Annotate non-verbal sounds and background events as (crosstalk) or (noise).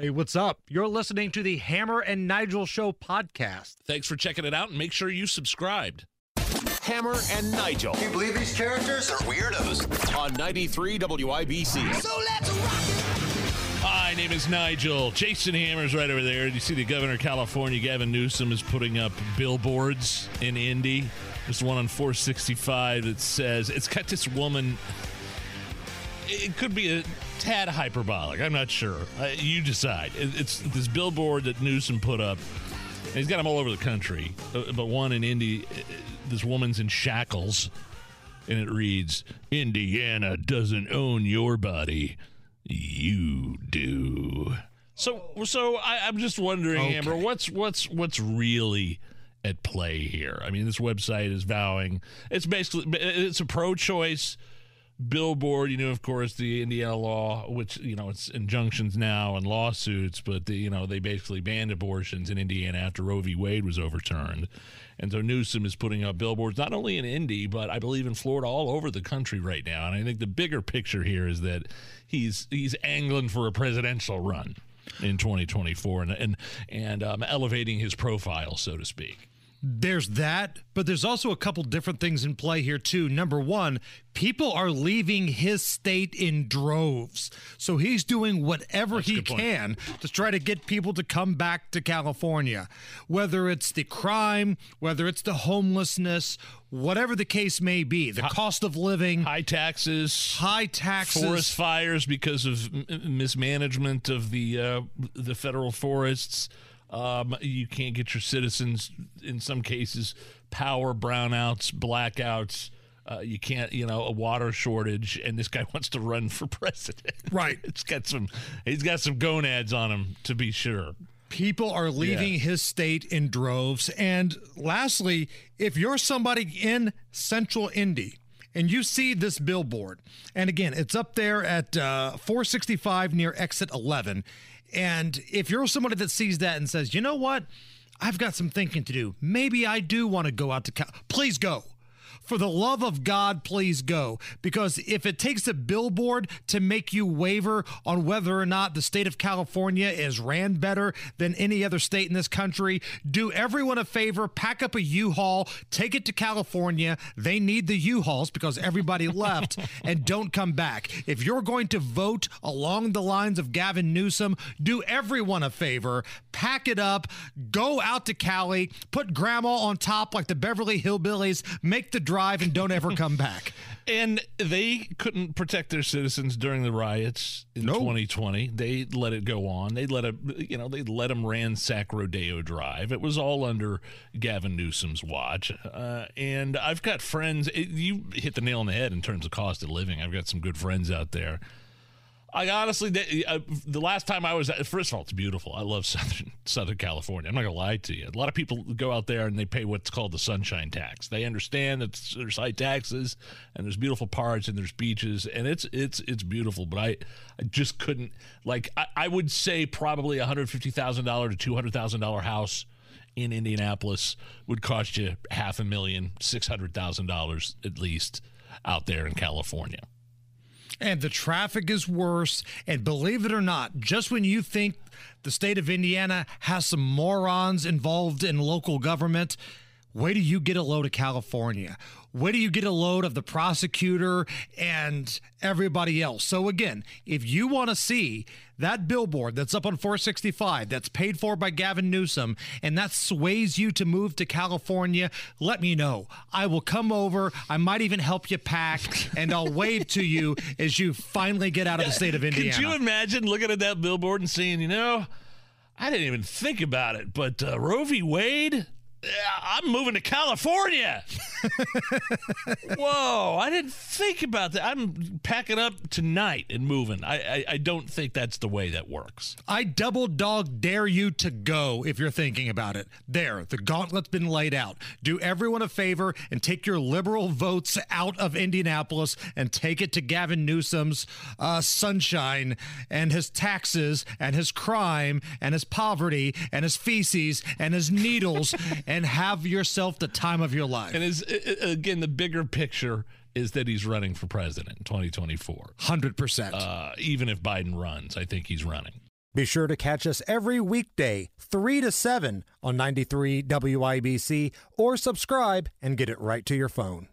Hey, what's up? You're listening to the Hammer and Nigel Show podcast. Thanks for checking it out and make sure you subscribed. Hammer and Nigel Can you believe these characters are weirdos? on 93 WIBC. So let's rock it! My name is Nigel. Jason Hammer's right over there. You see the governor of California, Gavin Newsom, is putting up billboards in Indy. There's one on 465 that says it's got this woman. It could be a tad hyperbolic. I'm not sure. Uh, you decide. It- It's this billboard that Newsom put up. He's got them all over the country, Uh, but one in Indy. uh, This woman's in shackles, and it reads, "Indiana doesn't own your body." you do. So, so I, I'm just wondering, Okay. Hammer, what's what's what's really at play here? I mean, this website is vowing it's basically it's a pro-choice billboard. You know, of course, the Indiana law, which you know, it's injunctions now and lawsuits, but the, you know they basically banned abortions in Indiana after Roe v. Wade was overturned, and so Newsom is putting up billboards not only in Indy, but I believe in Florida, all over the country right now. And I think the bigger picture here is that he's he's angling for a presidential run in 2024 and and and um, elevating his profile, so to speak. There's that, but there's also a couple different things in play here, too. Number one, people are leaving his state in droves. So he's doing whatever he can to try to get people to come back to California. Whether it's the crime, whether it's the homelessness, whatever the case may be, the cost of living, High taxes, high taxes. forest fires because of m- mismanagement of the uh, the federal forests. Um, you can't get your citizens, in some cases, power brownouts, blackouts. Uh, you can't, you know, a water shortage, and this guy (laughs) wants to run for president. Right. (laughs) it's got some, he's got some gonads on him to be sure. People are leaving Yeah. his state in droves. And lastly, if you're somebody in central Indy and you see this billboard, and again, it's up there at uh, 465 near exit 11. And if you're somebody that sees that and says, you know what? I've got some thinking to do. Maybe I do want to go out to Cal. Please go. For the love of God, please go. Because if it takes a billboard to make you waver on whether or not the state of California is ran better than any other state in this country, do everyone a favor, pack up a U-Haul, take it to California. They need the U-Hauls because everybody (laughs) left and don't come back. If you're going to vote along the lines of Gavin Newsom, do everyone a favor, pack it up, go out to Cali, put grandma on top like the Beverly Hillbillies, make the drive and don't ever come back. (laughs) And they couldn't protect their citizens during the riots in No. 2020. They let it go on. They let it, you know, they let them ransack Rodeo Drive. It was all under Gavin Newsom's watch. Uh, and I've got friends. It, you hit the nail on the head in terms of cost of living. I've got some good friends out there. I honestly, the, uh, the last time I was, at, first of all, it's beautiful. I love (laughs) Southern Southern California. I'm not gonna lie to you. A lot of people go out there and they pay what's called the sunshine tax. They understand that there's high taxes and there's beautiful parts and there's beaches and it's it's it's beautiful. But I, I just couldn't like. I, I would say probably a hundred fifty thousand dollar to two hundred thousand dollar house in Indianapolis would cost you half a million, six hundred thousand dollars at least out there in California. And the traffic is worse. And believe it or not, just when you think the state of Indiana has some morons involved in local government, where do you get a load of California. Where do you get a load of the prosecutor and everybody else. So, again, if you want to see that billboard that's up on 465 that's paid for by Gavin Newsom and that sways you to move to California, let me know. I will come over. I might even help you pack and I'll wave to you (laughs) as you finally get out of the state of Indiana. Could you imagine looking at that billboard and seeing, you know, I didn't even think about it, but uh, Roe v. Wade, I'm moving to California. (laughs) (laughs) Whoa, I didn't think about that. I'm packing up tonight and moving. I, I, I don't think that's the way that works. I double dog dare you to go if you're thinking about it. There, the gauntlet's been laid out. Do everyone a favor and take your liberal votes out of Indianapolis and take it to Gavin Newsom's uh, sunshine and his taxes and his crime and his poverty and his feces and his needles (laughs) and have yourself the time of your life. And is again the bigger picture is that he's running for president in 2024. 100%. Uh, even if Biden runs, I think he's running. Be sure to catch us every weekday, 3 to 7 on 93 WIBC or subscribe and get it right to your phone.